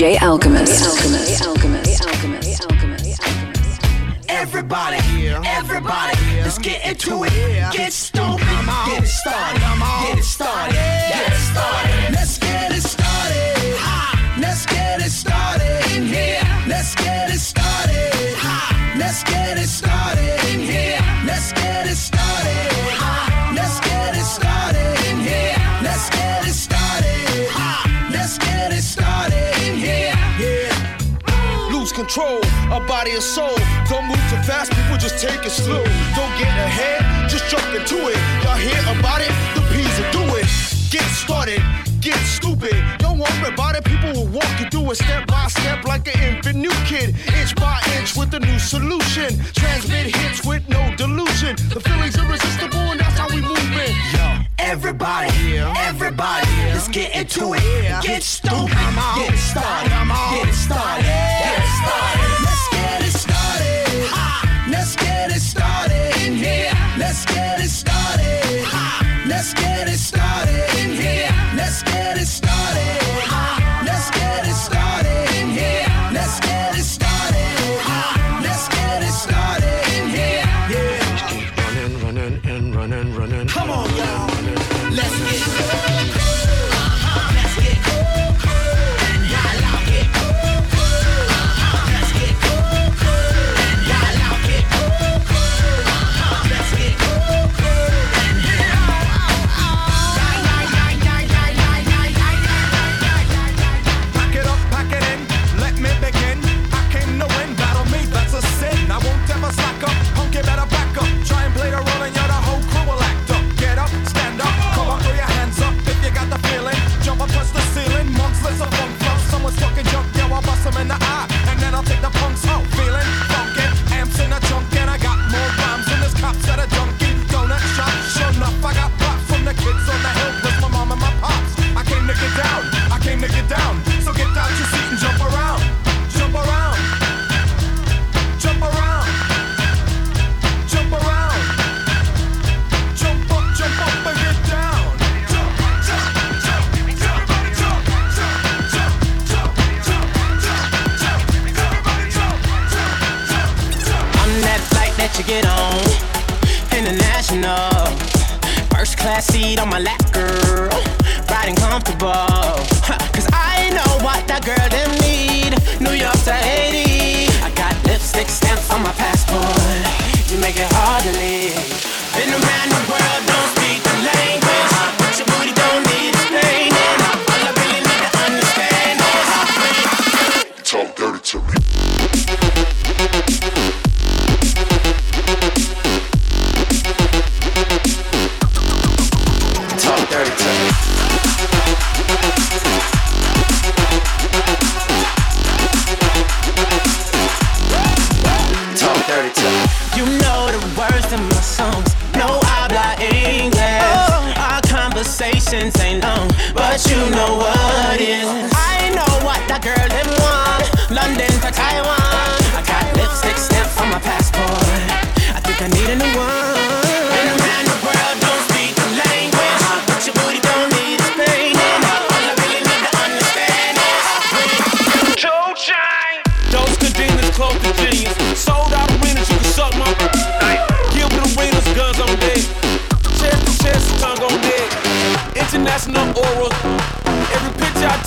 DJ Alchemist. Alchemist. Alchemist. Alchemist. Alchemist. Everybody, everybody, let's get into it. Get stupid. Get it started. Get it started. Get it started. control a body and soul. Don't move too fast, people just take it slow. Don't get ahead, just jump into it. Y'all hear about it? The Peas will do it. Get started get stupid. Yo, I'm about it. People will walk you through it step by step like an infant new kid. Inch by inch with a new solution. Transmit hits with no delusion. The feeling's irresistible and that's how we move it. Yo. Everybody, yeah. everybody, yeah. let's get into it. Yeah. Get stupid. I'm all get started. Get it started. Let's get it started. Let's get it started. Let's get it started. Ha. Let's get it started.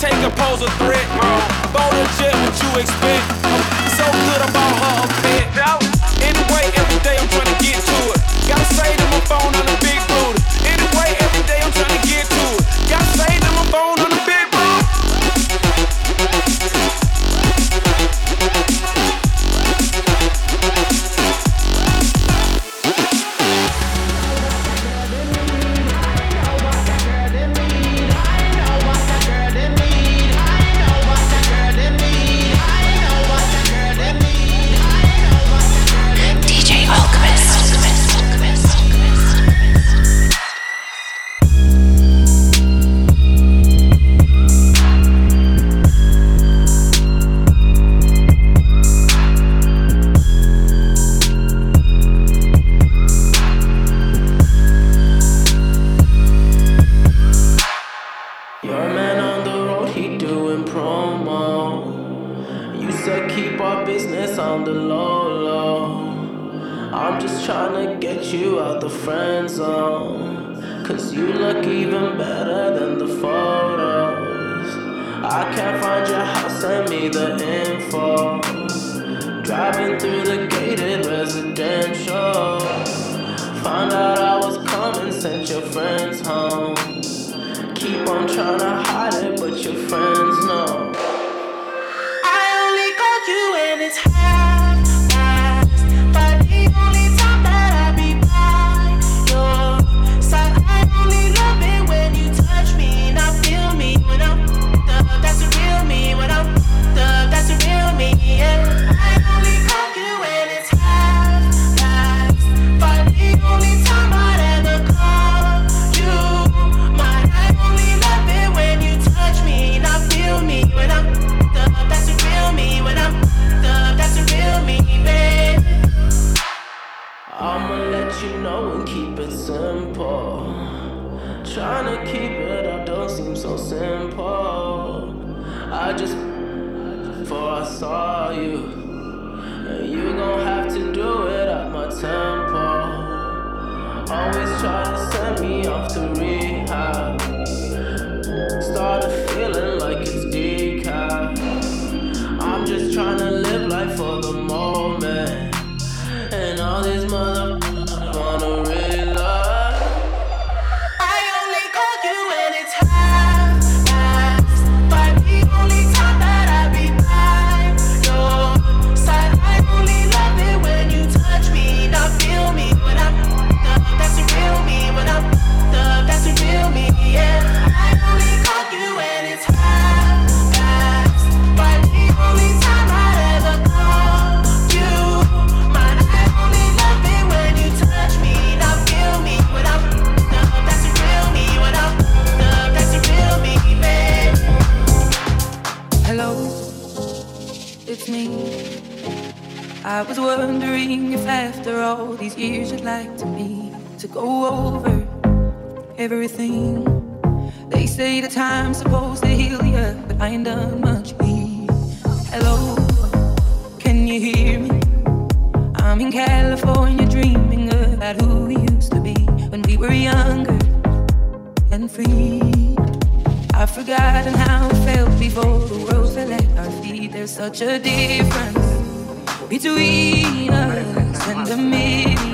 take a pose a threat, bro. Bone and jet, what you expect? simple. Trying to keep it up don't seem so simple. I just, before I saw you, and you gon' have to do it at my tempo. Always try to send me off to rehab. Started feeling like I was wondering if after all these years you'd like to me to go over everything. They say the time's supposed to heal you, but I ain't done much. Hello, can you hear me? I'm in California dreaming about who we used to be when we were younger and free. I've forgotten how it felt before the world fell at our feet. There's such a difference between us and the middle.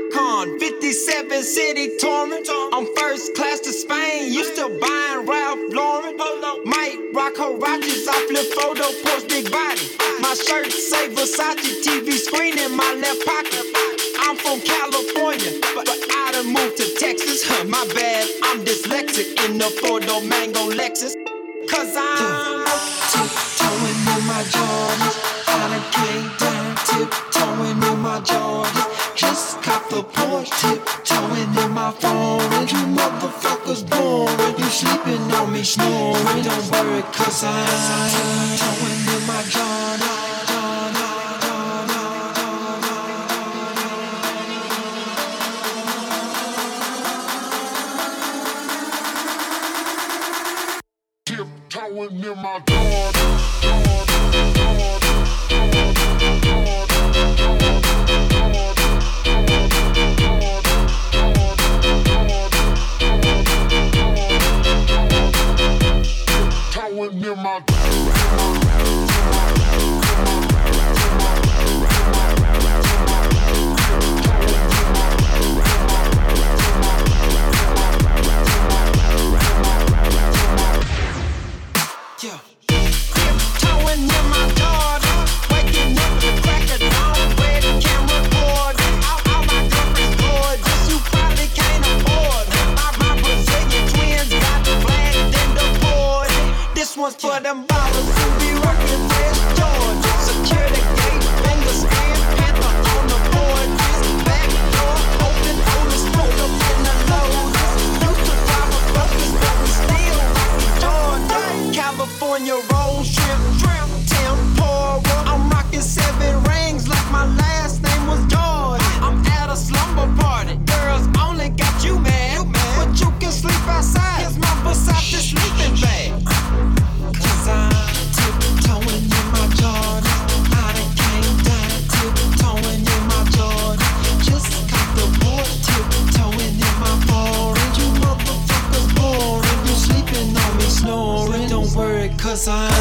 57 city touring. I'm first class to Spain. You still buying Ralph Lauren? Might rock Huaraches, I flip photo post big body. My shirt say Versace TV screen in my left pocket. I'm from California, but, but I done moved to Texas. Huh, my bad, I'm dyslexic in the four-door mango Lexus. Cause I'm tiptoeing in my Jordans. I done came down, tiptoeing in my Jordans. The porch, tiptoeing in my foreign. You motherfuckers boring. You sleeping on me, snoring. Don't worry, cause I'm tiptoeing in my Jordans. Tiptoeing in my Jordan. Tiptoeing in my one's for them ballers who be rocking West Georgia. Secure the gate, finger scan, panther on the board. Back door open, oldest pulled up in the Lotus. Used to drive a focus, but we still rockin' Georgia. California roll shrimp, worry,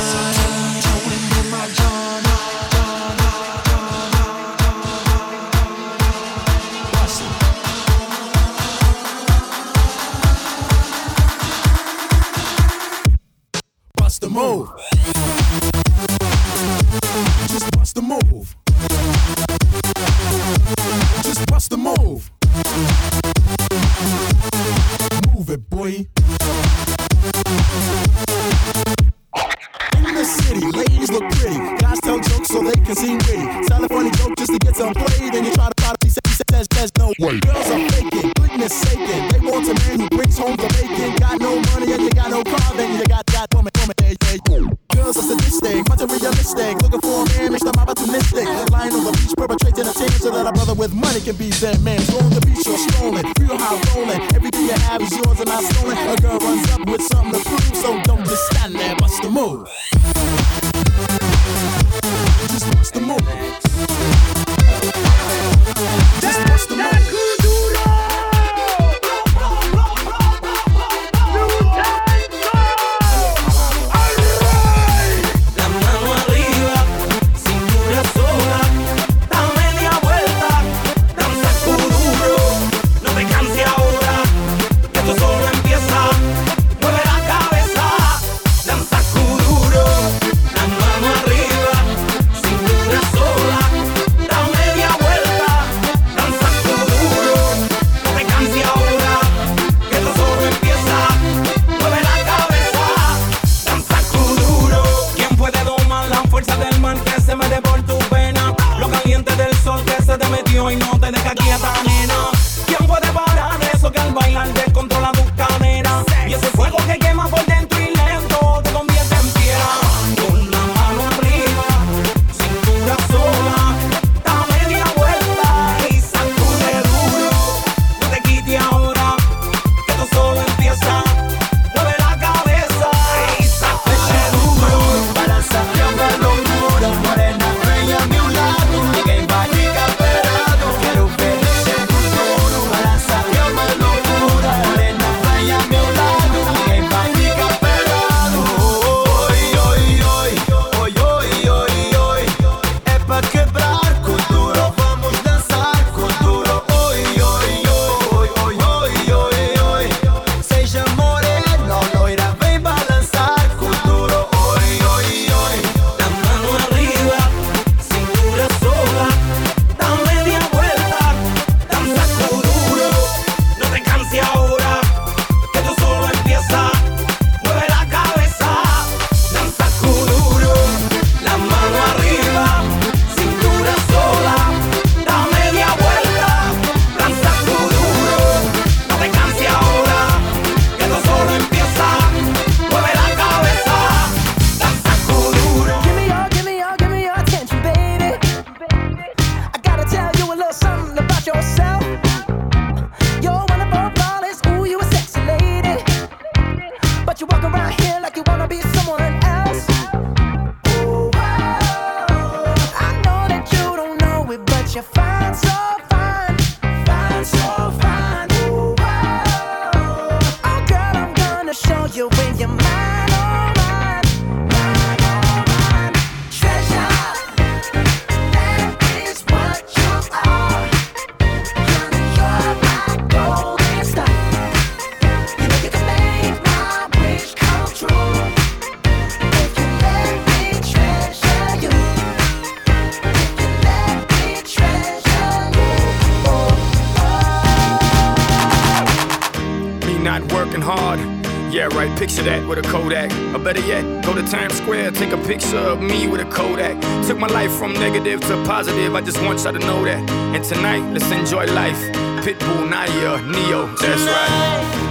positive, I just want y'all to know that. And tonight, let's enjoy life. Pitbull, Naya, Neo, that's right.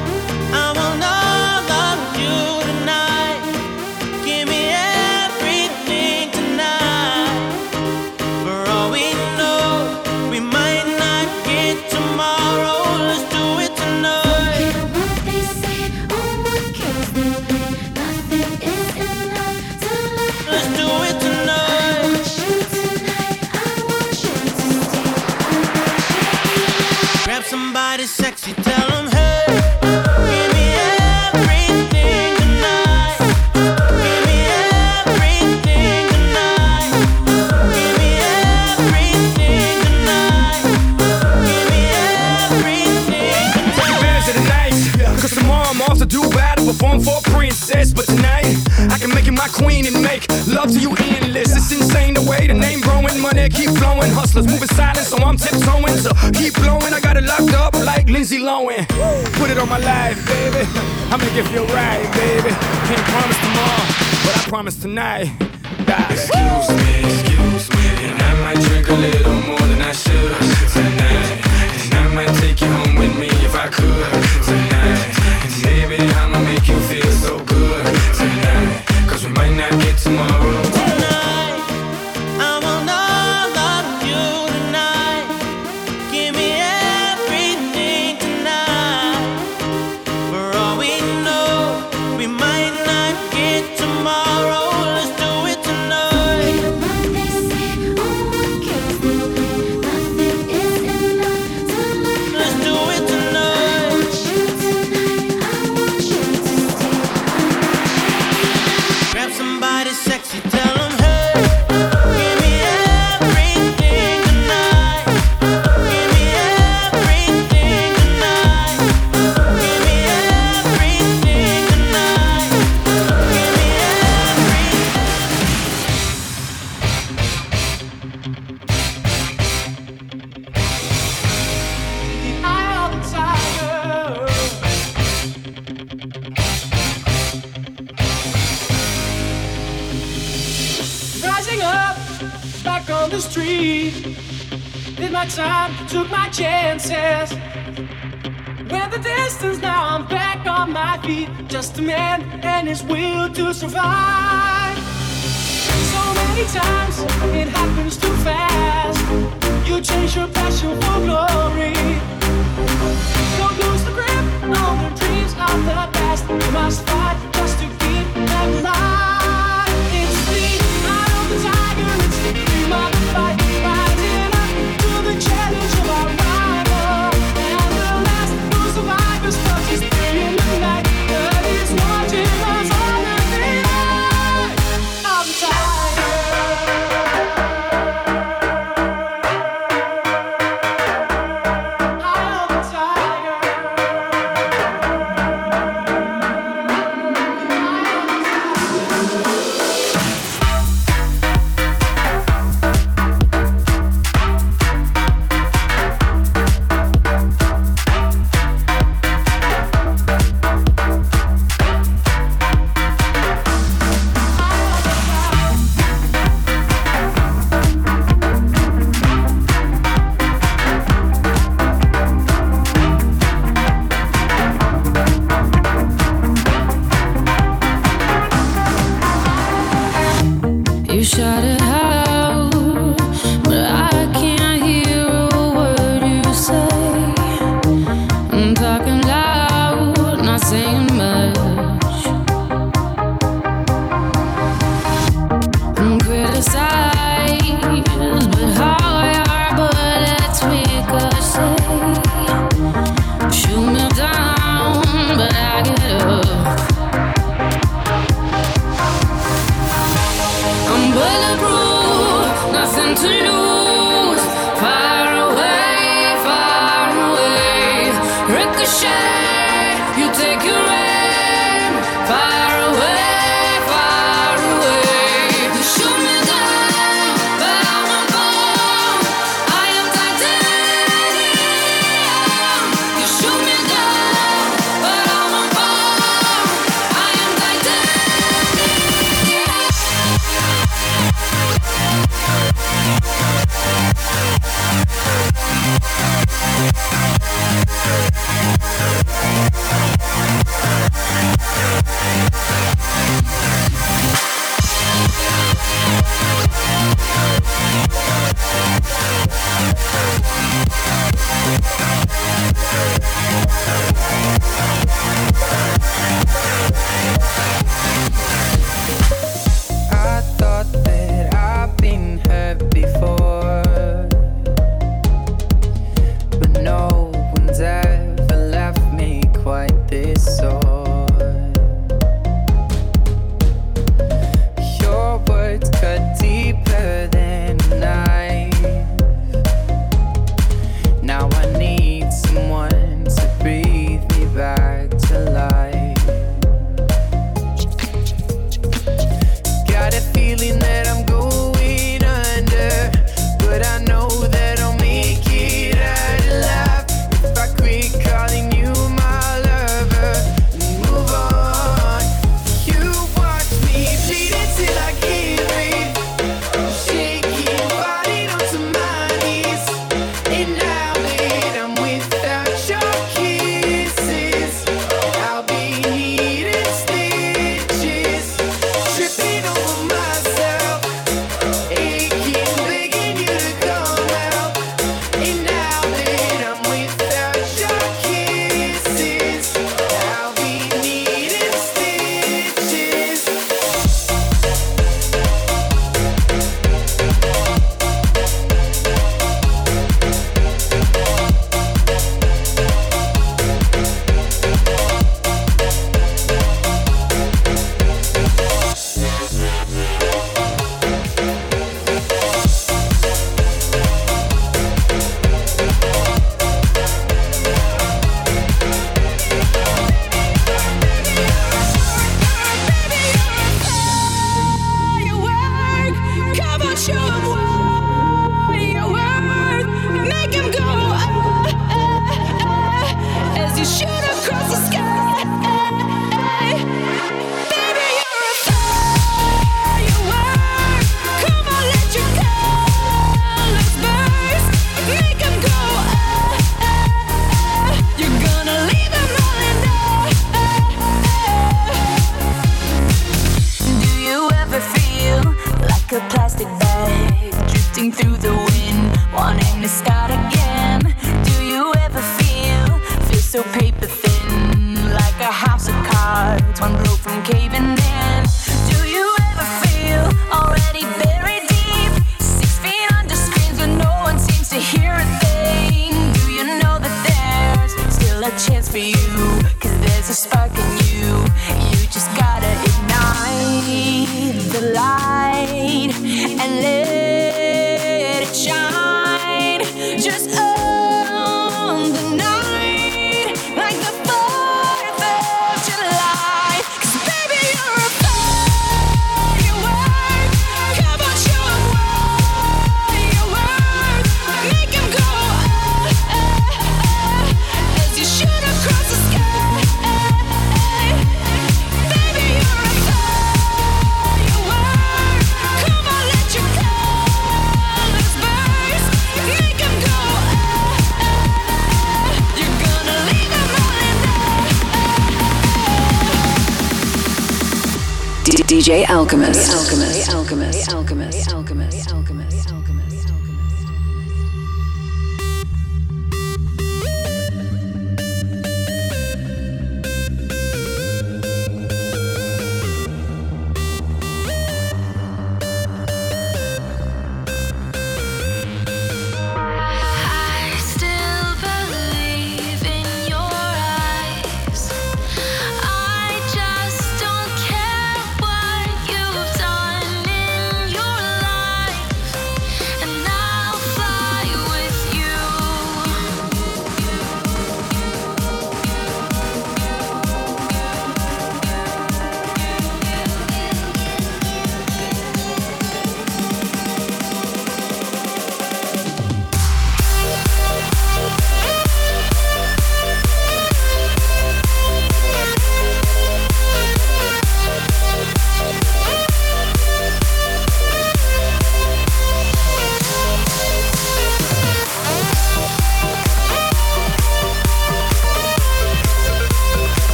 love to you endless. It's insane the way the name growing, money keep flowing. Hustlers moving silent, so I'm tiptoeing. So keep blowing, I got it locked up like Lindsay Lohan. Put it on my life, baby. I'ma give you a ride, baby. Can't promise tomorrow, but I promise tonight. Bye.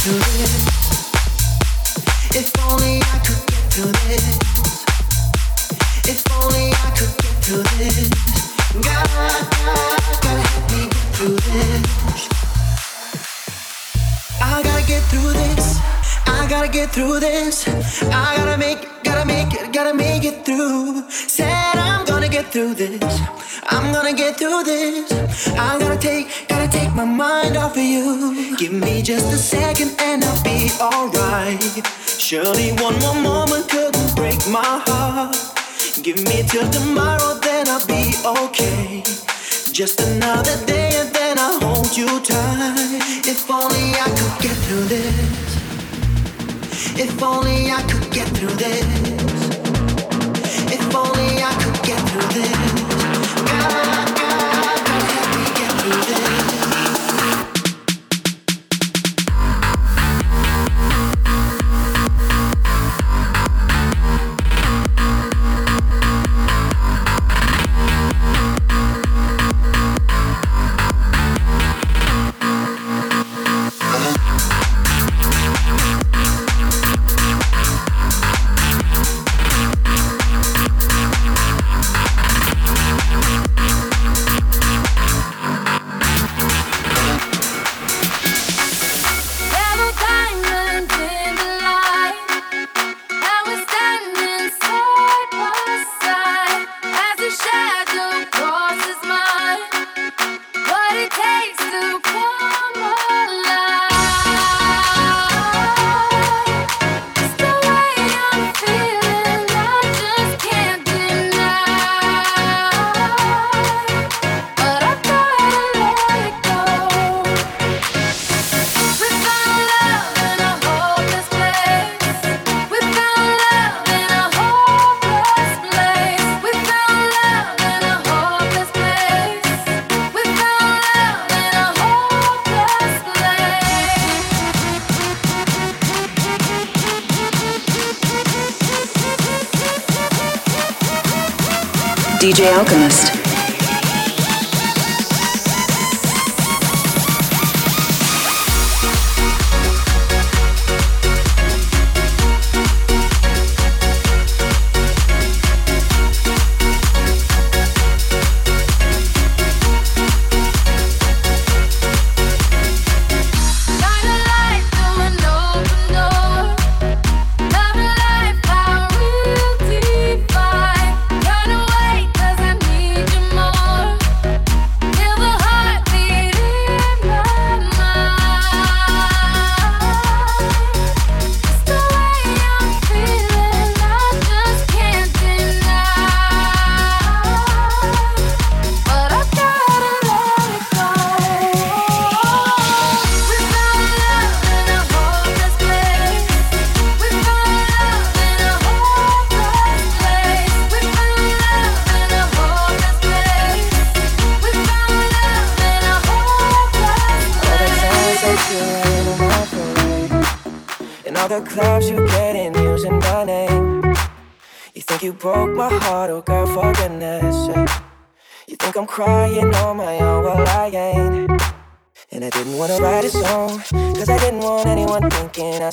Through. This. If only I could get through this. If only I could get through this. I gotta get through this. I gotta make, gotta make it, gotta make it through. Said I'm gonna get through this. I'm gonna get through this. I gotta take my mind off of you. Give me just a second and I'll be alright. Surely one more moment couldn't break my heart. Give me till tomorrow, then I'll be okay. Just another day and then I'll hold you tight. If only I could get through this. If only I could get through this. If only I could get through this. God, DJ Alchemist.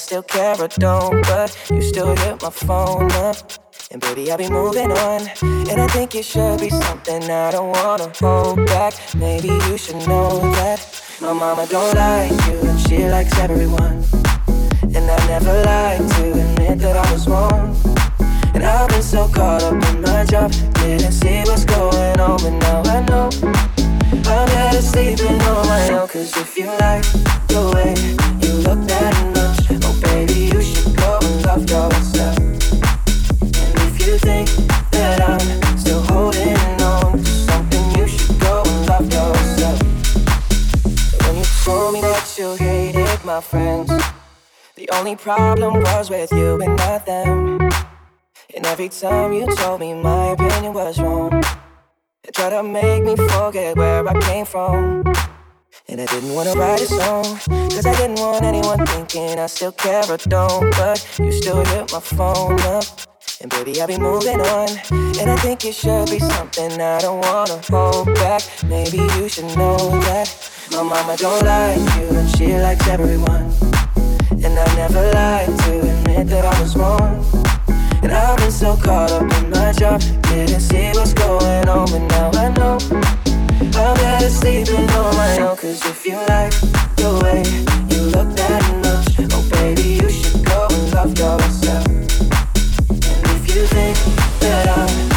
Still care or don't. But you still hit my phone up. And baby, I'll be moving on. And I think it should be something I don't wanna hold back. Maybe you should know that my mama don't like you, and she likes everyone. And I never like to admit that I was wrong. And I've been so caught up in my job, didn't see what's going on, but now I know. Problem was with you and not them. And every time you told me my opinion was wrong, it tried to make me forget where I came from. And I didn't wanna write a song, cause I didn't want anyone thinking I still care or don't. But you still hit my phone up. And baby, I'll be moving on. And I think it should be something I don't wanna hold back. Maybe you should know that my mama don't like you and she likes everyone. And I never lied to admit that I was wrong. And I've been so caught up in my job, didn't see what's going on, but now I know. I'm better sleeping on my if you like the way you look that much, oh baby, you should go and love yourself. And if you think that I'm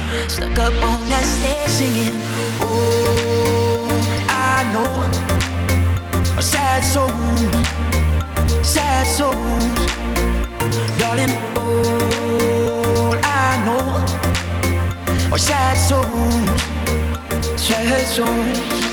Stuck up on that stage singing. Oh, I know a sad soul, sad souls, darling. Oh, I know a sad soul, sad souls.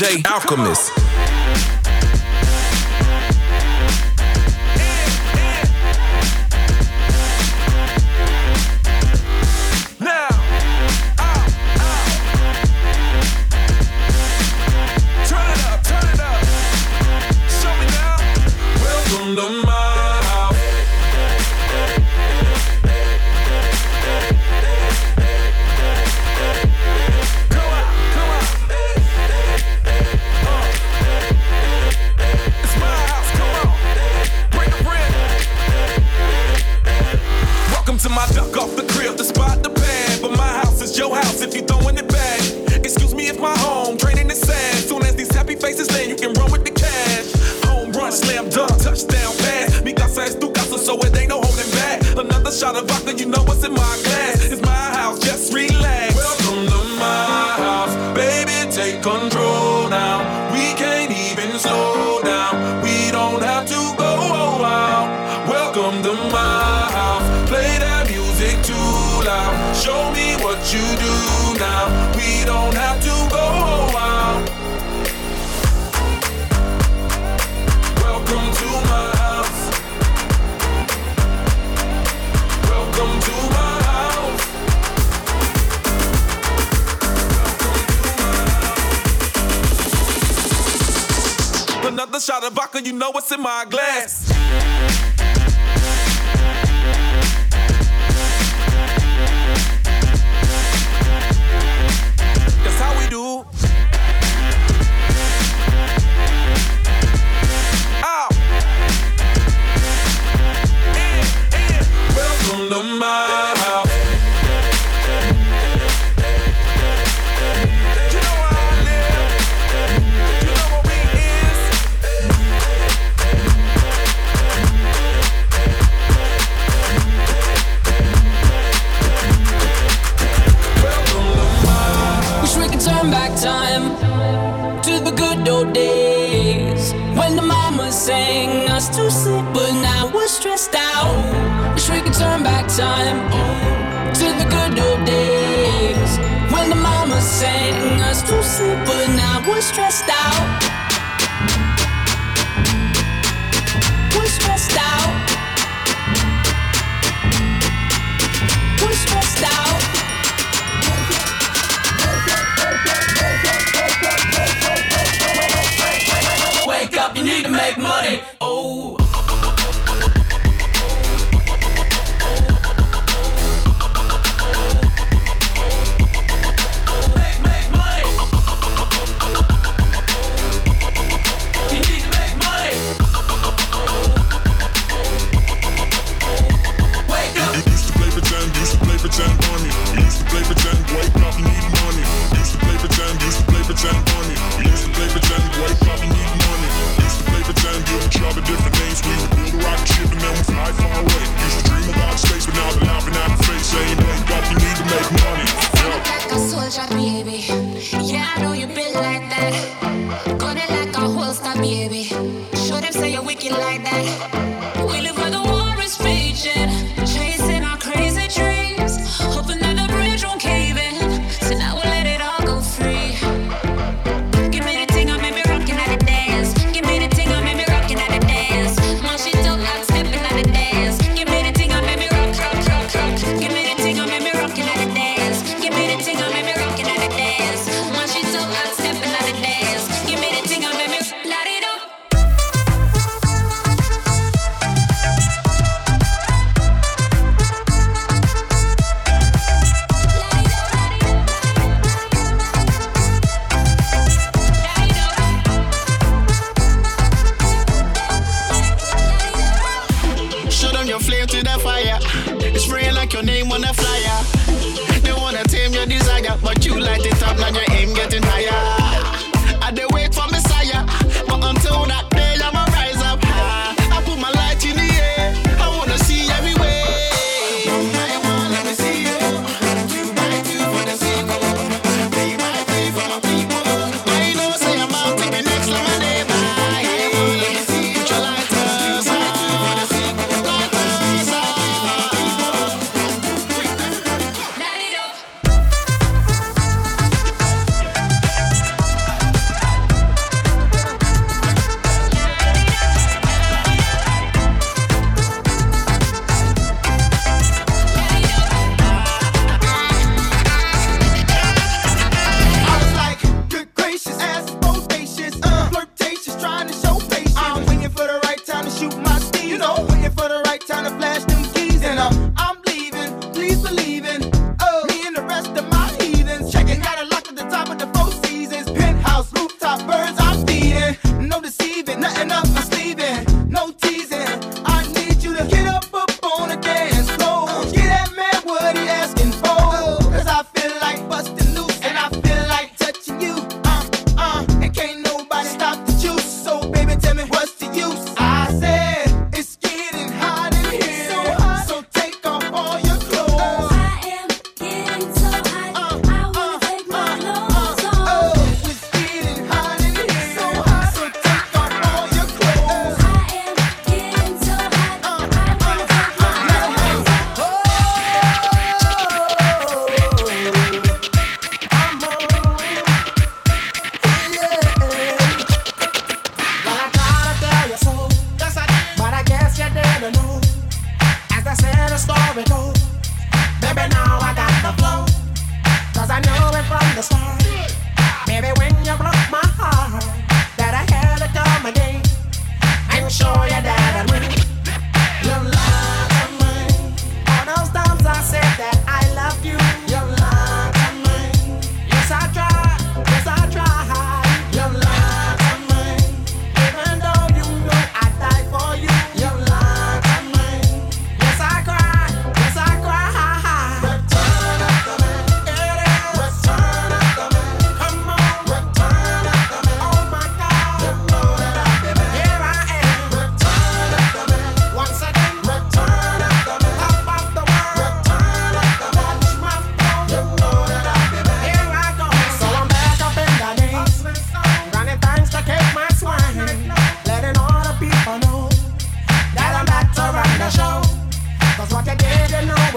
Alchemist. now. We can shot of vodka, you know what's in my glass.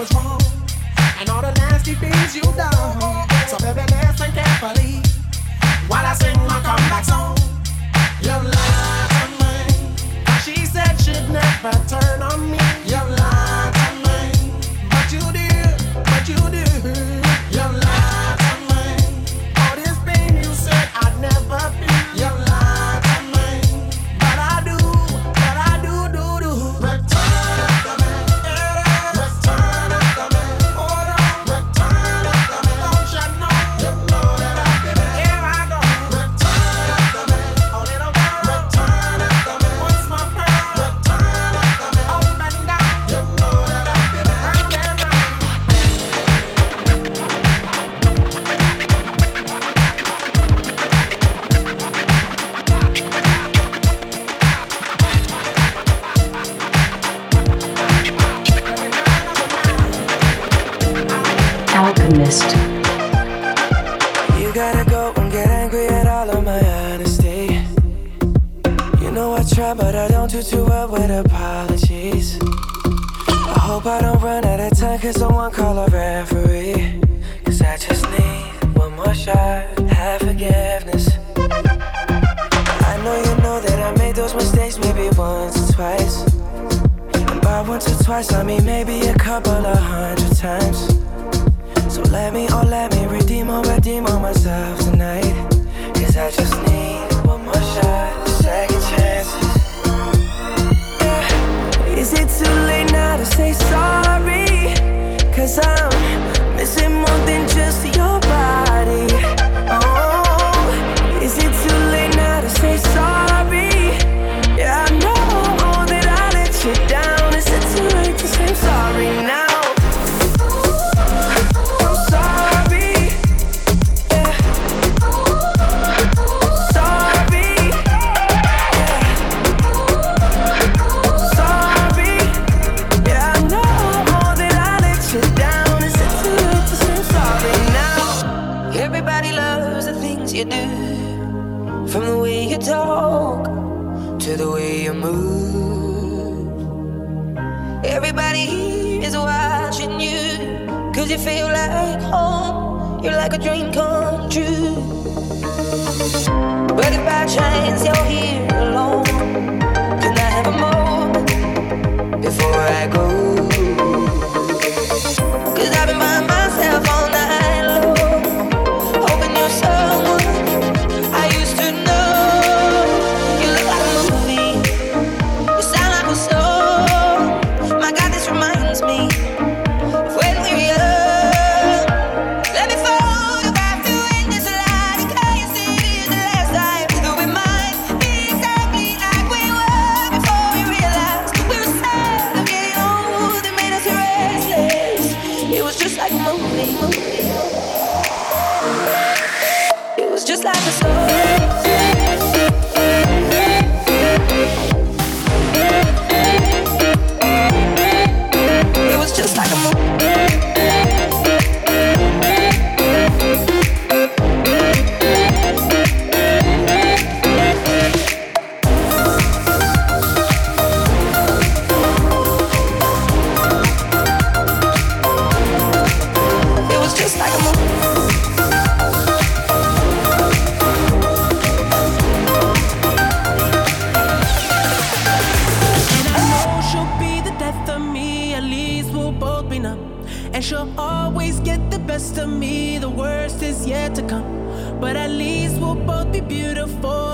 was wrong and all the nasty things you done. So baby, listen carefully while I sing my comeback song. You lied to me. She said she'd never turn on.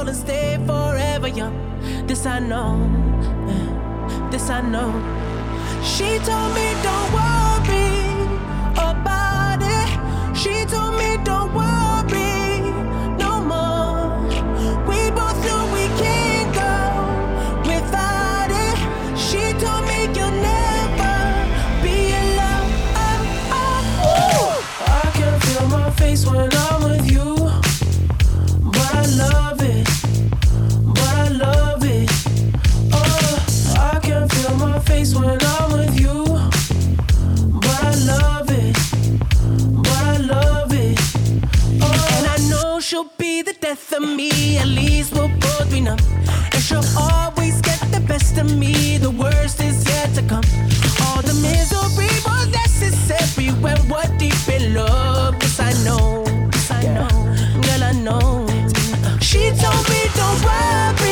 gonna stay forever young. This I know, this I know. She told me don't worry about it. She told me don't worry. death of me, at least we'll both be numb. And she'll always get the best of me, the worst is yet to come. All the misery was necessary when we're deep in love. Yes, I know, yes, I know, girl, I know. She told me don't worry.